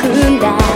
くんだ